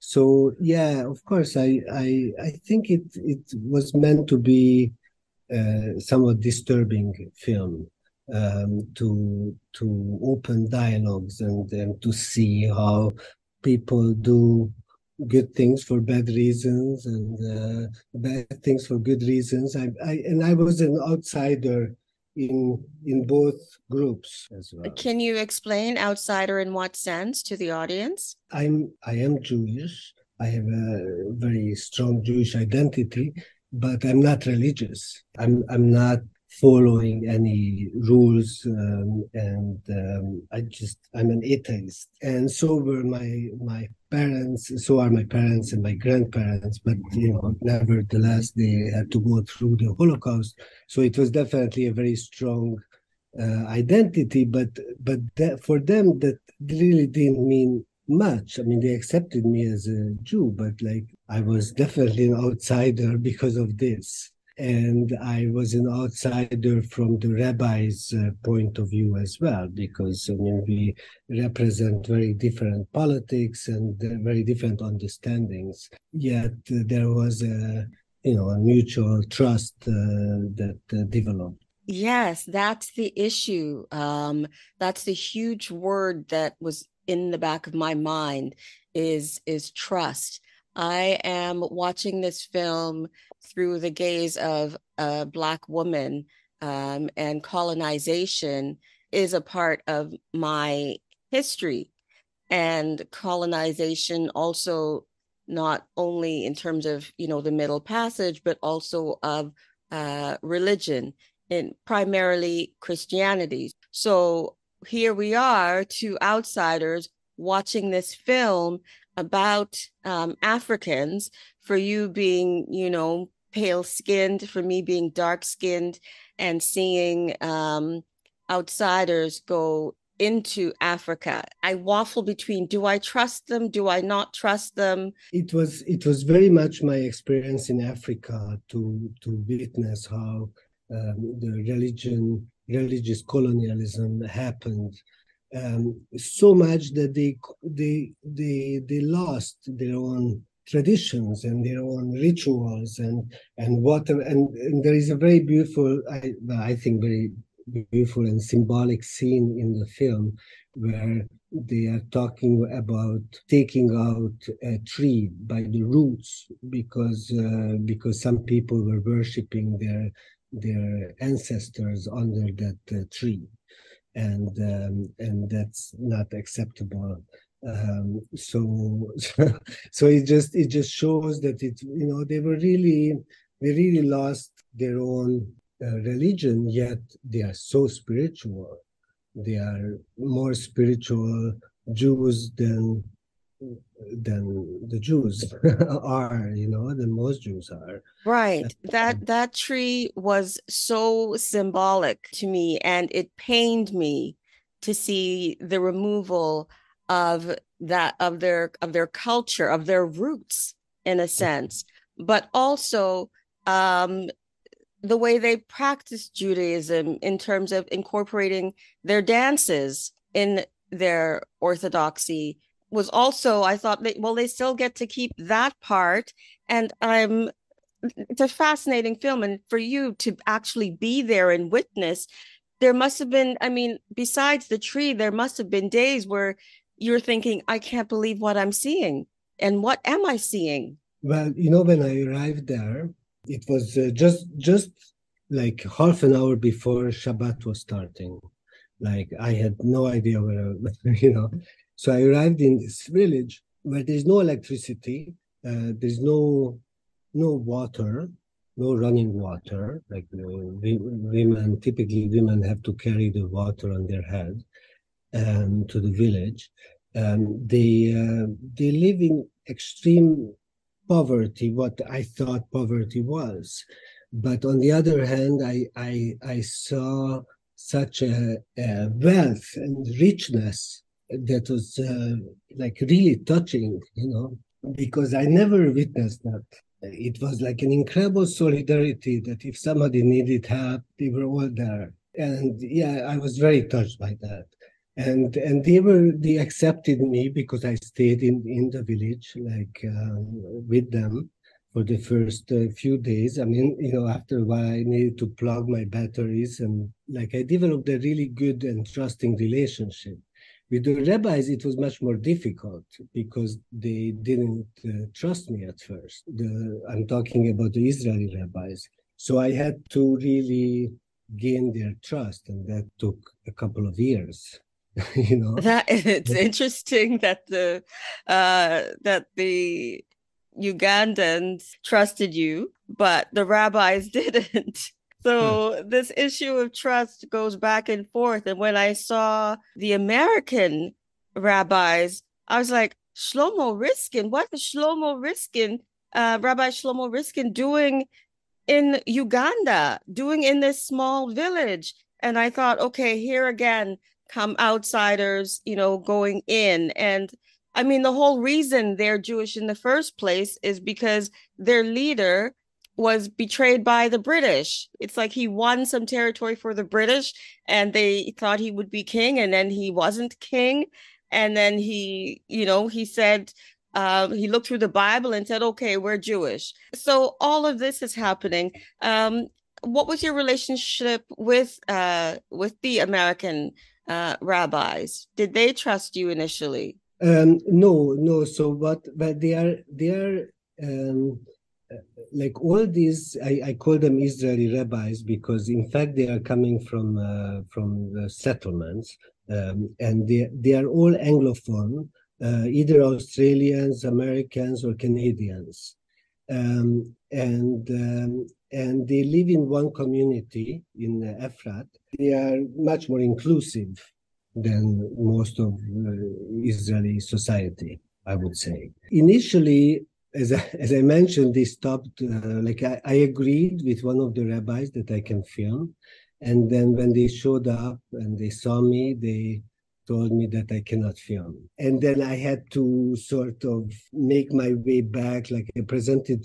F: so yeah of course i i i think it it was meant to be a uh, somewhat disturbing film um, to to open dialogues and and to see how people do good things for bad reasons and uh, bad things for good reasons. I, I and i was an outsider in in both groups as well.
A: Can you explain outsider in what sense to the audience?
F: I'm I am Jewish. I have a very strong Jewish identity, but I'm not religious. I'm I'm not following any rules um, and um, i just i'm an atheist and so were my my parents so are my parents and my grandparents but you know nevertheless they had to go through the holocaust. So it was definitely a very strong uh, identity but but that, for them that really didn't mean much. I mean they accepted me as a jew but like i was definitely an outsider because of this and I was an outsider from the rabbi's uh, point of view as well, because I mean we represent very different politics and uh, very different understandings. Yet uh, there was a you know a mutual trust uh, that uh, developed.
A: Yes, that's the issue. Um, that's the huge word that was in the back of my mind is is trust. I am watching this film through the gaze of a Black woman, um, and colonization is a part of my history. And colonization also not only in terms of you know the Middle Passage, but also of uh, religion, and primarily Christianity. So here we are, two outsiders watching this film about um, Africans, for you being, you know, pale skinned, for me being dark skinned, and seeing um, outsiders go into Africa. I waffle between do I trust them? Do I not trust them?
F: It was it was very much my experience in Africa to to witness how um, the religion religious colonialism happened um, so much that they they they they lost their own traditions and their own rituals and and what and, and there is a very beautiful I, I think very beautiful and symbolic scene in the film where they are talking about taking out a tree by the roots because uh, because some people were worshiping their their ancestors under that uh, tree. And um, and that's not acceptable um, so so it just it just shows that it you know they were really they really lost their own uh, religion yet they are so spiritual. They are more spiritual jews than than the jews are you know than most jews are.
A: Right. That that tree was so symbolic to me and it pained me to see the removal of that of their of their culture of their roots in a sense but also um the way they practice judaism in terms of incorporating their dances in their orthodoxy was also i thought well they still get to keep that part. And i'm it's a fascinating film. And for you to actually be there and witness there must have been i mean besides the tree there must have been days where you're thinking, I can't believe what I'm seeing. And what am I seeing?
F: Well, you know, when I arrived there, it was uh, just just like half an hour before Shabbat was starting. Like I had no idea where, you know. So I arrived in this village where there's no electricity, uh, there's no no water, no running water. Like uh, women, typically women have to carry the water on their head um, to the village. Um, they uh, they live in extreme poverty, what I thought poverty was. But on the other hand, I I, I saw such a, a, wealth and richness that was uh, like really touching, you know, because I never witnessed that. It was like an incredible solidarity that if somebody needed help, they were all there. And yeah, I was very touched by that and and they were they accepted me because I stayed in in the village like uh, with them for the first uh, few days. I mean, you know, after a while, I needed to plug my batteries, and like I developed a really good and trusting relationship. With the rabbis, it was much more difficult because they didn't uh, trust me at first. The, I'm talking about the Israeli rabbis. So I had to really gain their trust, and that took a couple of years. you know?
A: That it's interesting that the uh that the ugandans trusted you but the rabbis didn't. So hmm. this issue of trust goes back and forth and when i saw the american rabbis i was like shlomo riskin? What is shlomo riskin uh rabbi shlomo riskin doing in uganda doing in this small village? And i thought okay here again come outsiders, you know, going in. And I mean, the whole reason they're Jewish in the first place is because their leader was betrayed by the British. It's like he won some territory for the British and they thought he would be king and then he wasn't king. And then he, you know, he said, uh, he looked through the Bible and said, okay, we're Jewish. So all of this is happening. Um, what was your relationship with uh, with the American uh, rabbis? Did they trust you initially?
F: Um, no, no. So but But they are they are um, like all these. I, I call them Israeli rabbis because in fact they are coming from uh, from the settlements, um, and they they are all Anglophone, uh, either Australians, Americans, or Canadians. Um, and um, and they live in one community in Efrat. They are much more inclusive than most of uh, Israeli society, I would say. Initially, as I, as I mentioned, they stopped. Uh, like I, I agreed with one of the rabbis that I can film, and then when they showed up and they saw me, they told me that I cannot film. And then I had to sort of make my way back. Like I presented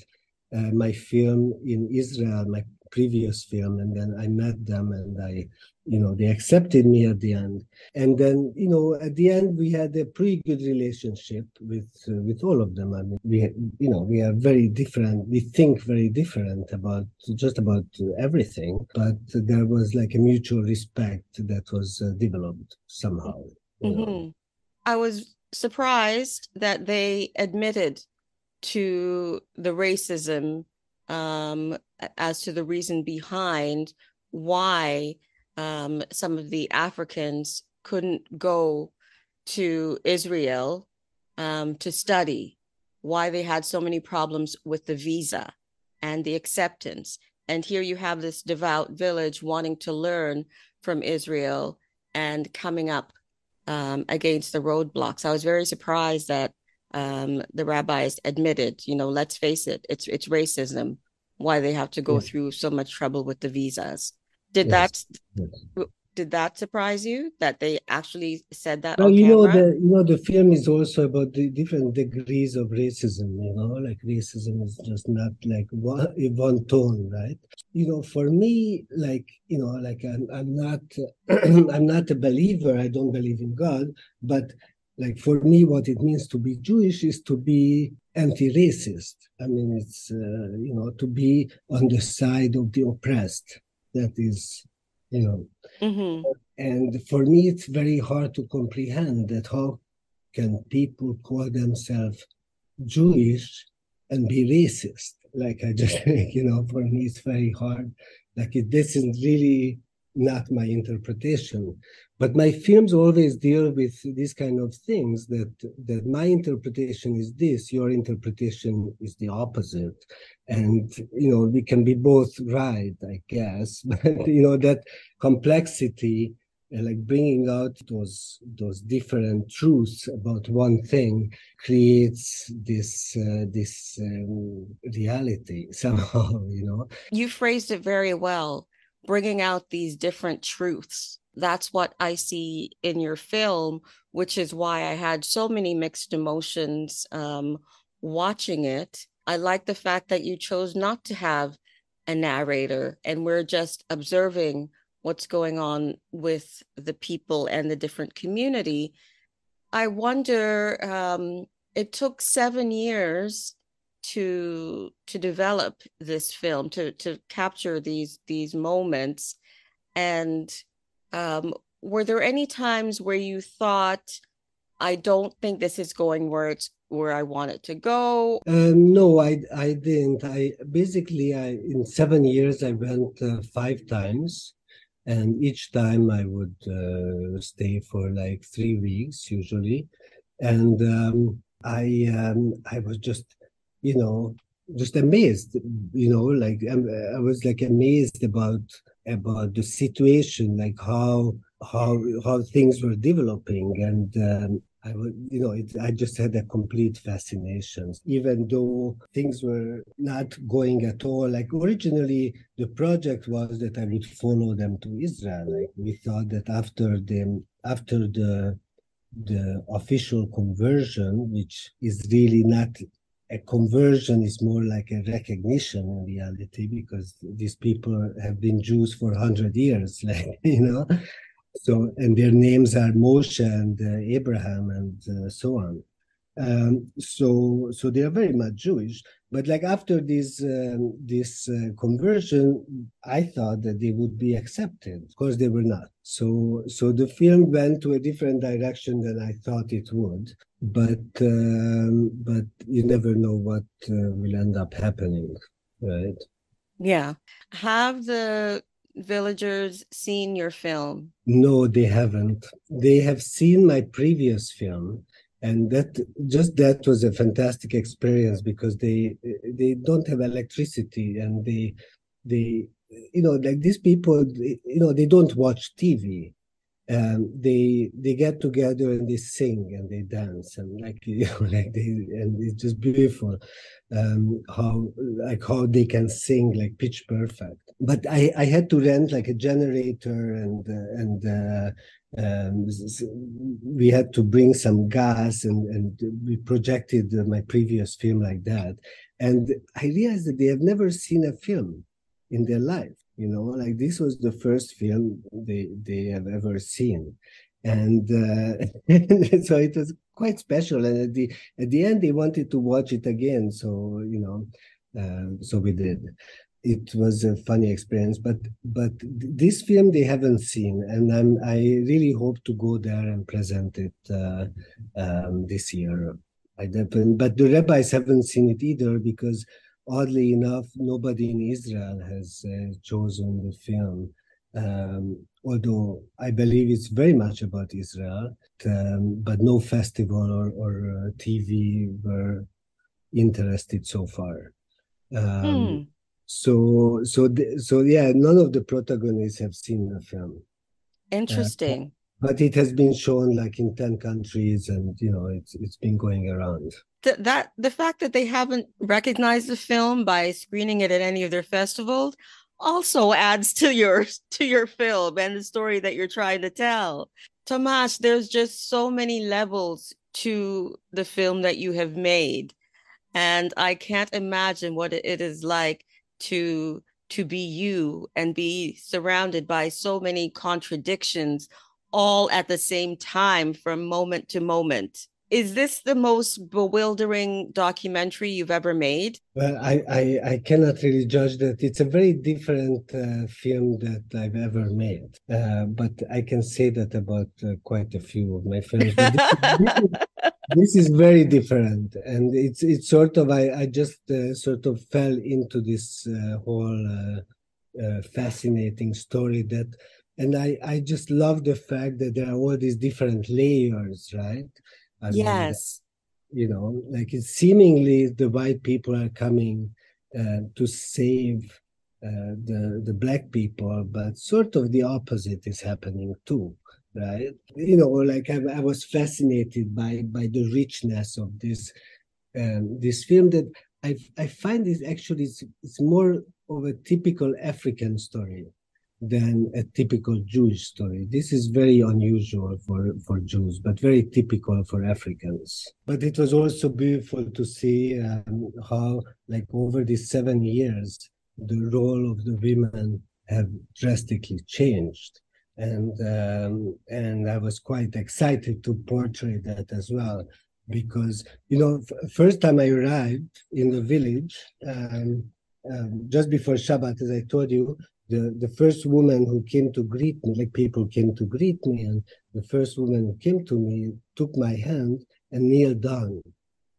F: uh, my film in Israel, my previous film, and then I met them, and I, you know, they accepted me at the end, and then you know, at the end we had a pretty good relationship with uh, with all of them. I mean, we, you know, we are very different. We think very different about just about everything, but there was like a mutual respect that was uh, developed somehow.
A: Mm-hmm. I was surprised that they admitted to the racism um, as to the reason behind why um, some of the Africans couldn't go to Israel um, to study, why they had so many problems with the visa and the acceptance. And here you have this devout village wanting to learn from Israel and coming up um, against the roadblocks. I was very surprised that um, the rabbis admitted, you know, let's face it, it's it's racism why they have to go yes. through so much trouble with the visas. Did yes. that yes. did that surprise you that they actually said that?
F: Well, you know the you know the film is also about the different degrees of racism. You know, like racism is just not like one, one tone, right? You know, for me, like you know, like I'm, I'm not I'm not a believer. I don't believe in God, but like for me what it means to be jewish is to be anti-racist. I mean it's uh, you know to be on the side of the oppressed. That is you know. Mm-hmm. and for me it's very hard to comprehend that how can people call themselves jewish and be racist. Like i just you know for me it's very hard. Like it doesn't really not my interpretation but my films always deal with these kind of things that that my interpretation is this your interpretation is the opposite. And you know we can be both right i guess but you know that complexity uh, like bringing out those those different truths about one thing creates this uh, this um, reality somehow you know?
A: You phrased it very well bringing out these different truths that's what I see in your film, which is why I had so many mixed emotions um, watching it. I like the fact that you chose not to have a narrator and we're just observing what's going on with the people and the different community. I wonder, um, it took seven years to to develop this film to to capture these these moments and um, were there any times where you thought, I don't think this is going where it's where I want it to go?
F: Um, no, I I didn't. I basically I in seven years I went uh, five times, and each time I would uh, stay for like three weeks usually, and um, I um, I was just you know just amazed you know like um, I was like amazed about about the situation, like how how how things were developing, and um, I would, you know, it, I just had a complete fascination. Even though things were not going at all, like originally the project was that I would follow them to Israel. Like we thought that after the after the the official conversion, which is really not a conversion is more like a recognition in reality because these people have been Jews for 100 years, like, you know. So, and their names are Moshe and uh, Abraham and uh, so on. Um, so, so they are very much Jewish. But like after this um, this uh, conversion, I thought that they would be accepted. Of course, they were not. So, so the film went to a different direction than I thought it would but um, but you never know what uh, will end up happening, right?
A: Yeah. Have the villagers seen your film?
F: No, they haven't. They have seen my previous film, and that just that was a fantastic experience because they they don't have electricity and they they you know like these people you know they don't watch TV um, they they get together and they sing and they dance and like you know like they and it's just beautiful um, how like how they can sing like pitch perfect. But i i had to rent like a generator and uh, and uh, um, we had to bring some gas and and we projected my previous film like that and i realized that they have never seen a film in their life. You know, like this was the first film they they have ever seen, and, uh, so it was quite special. And at the at the end, they wanted to watch it again. So you know, uh, so we did. It was a funny experience, but but this film they haven't seen, and I'm I really hope to go there and present it uh, um, this year. I definitely, but the rabbis haven't seen it either because oddly enough, nobody in Israel has uh, chosen the film. Um, although I believe it's very much about Israel, um, but no festival or, or uh, TV were interested so far. Um, hmm. So, so, th- so yeah, none of the protagonists have seen the film.
A: Interesting.
F: Uh, but it has been shown like in 10 countries and you know it's it's been going around
A: the, that the fact that they haven't recognized the film by screening it at any of their festivals also adds to your to your film and the story that you're trying to tell Tamás there's just so many levels to the film that you have made and i can't imagine what it is like to to be you and be surrounded by so many contradictions all at the same time from moment to moment. Is this the most bewildering documentary you've ever made?
F: Well, I, I, I cannot really judge that. It's a very different uh, film that I've ever made. Uh, but I can say that about uh, quite a few of my films. This, is very different. And it's it's sort of, I, I just uh, sort of fell into this uh, whole uh, fascinating story that and I, I just love the fact that there are all these different layers, right?
A: I yes.
F: Mean, you know, like it's seemingly the white people are coming uh, to save uh, the the black people, but sort of the opposite is happening too, right? You know, like I, I was fascinated by by the richness of this um, this film that I I find is actually it's, it's more of a typical African story than a typical Jewish story. This is very unusual for, for Jews, but very typical for Africans. But it was also beautiful to see um, how, like, over these seven years, the role of the women have drastically changed. And um, and I was quite excited to portray that as well, because you know, f- first time I arrived in the village, um, um, just before Shabbat, as I told you, the, the first woman who came to greet me, like people came to greet me, and the first woman who came to me took my hand and kneeled down.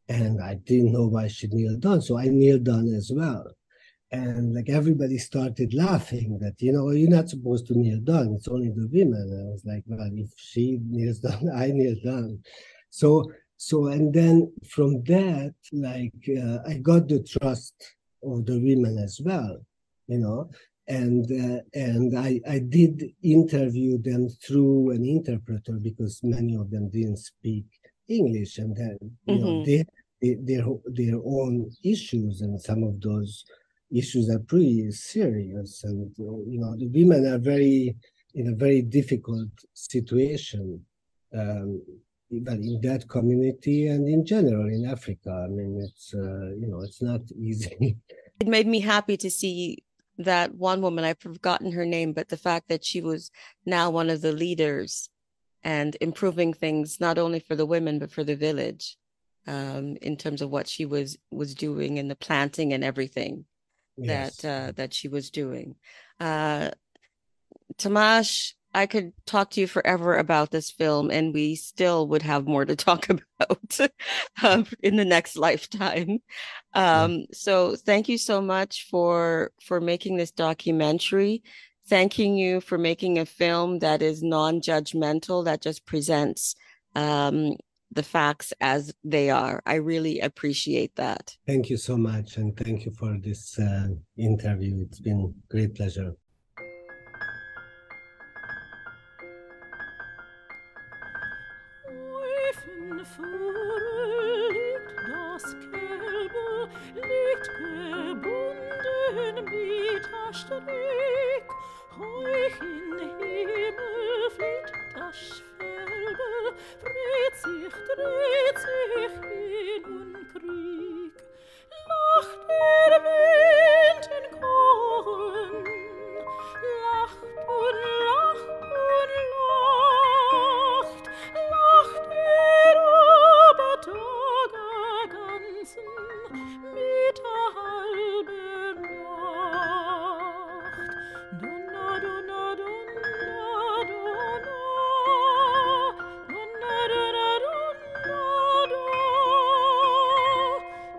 F: And I didn't know why she kneeled down, so I kneeled down as well. And like everybody started laughing that, you know, you're not supposed to kneel down, it's only the women. And I was like, well, if she kneels down, I kneel down. So, so, and then from that, like, uh, I got the trust of the women as well, you know, and uh, and I, I did interview them through an interpreter because many of them didn't speak English. And then you mm-hmm. know they, they their their own issues and some of those issues are pretty serious. And you know the women are very in a very difficult situation um, but in that community and in general in Africa. I mean it's uh, you know it's not easy.
A: It made me happy to see that one woman, I've forgotten her name, but the fact that she was now one of the leaders and improving things not only for the women but for the village um, in terms of what she was was doing and the planting and everything yes. that uh, that she was doing. Uh, Tamás, I could talk to you forever about this film, and we still would have more to talk about um, in the next lifetime. Um. So, thank you so much for for making this documentary. Thanking you for making a film that is non-judgmental, that just presents um, the facts as they are. I really appreciate that.
F: Thank you so much, and thank you for this uh, interview. It's been great pleasure.
G: strick hoch in himmel flit das felbe dreht sich dreht sich in un krieg. Lacht er wind in kohl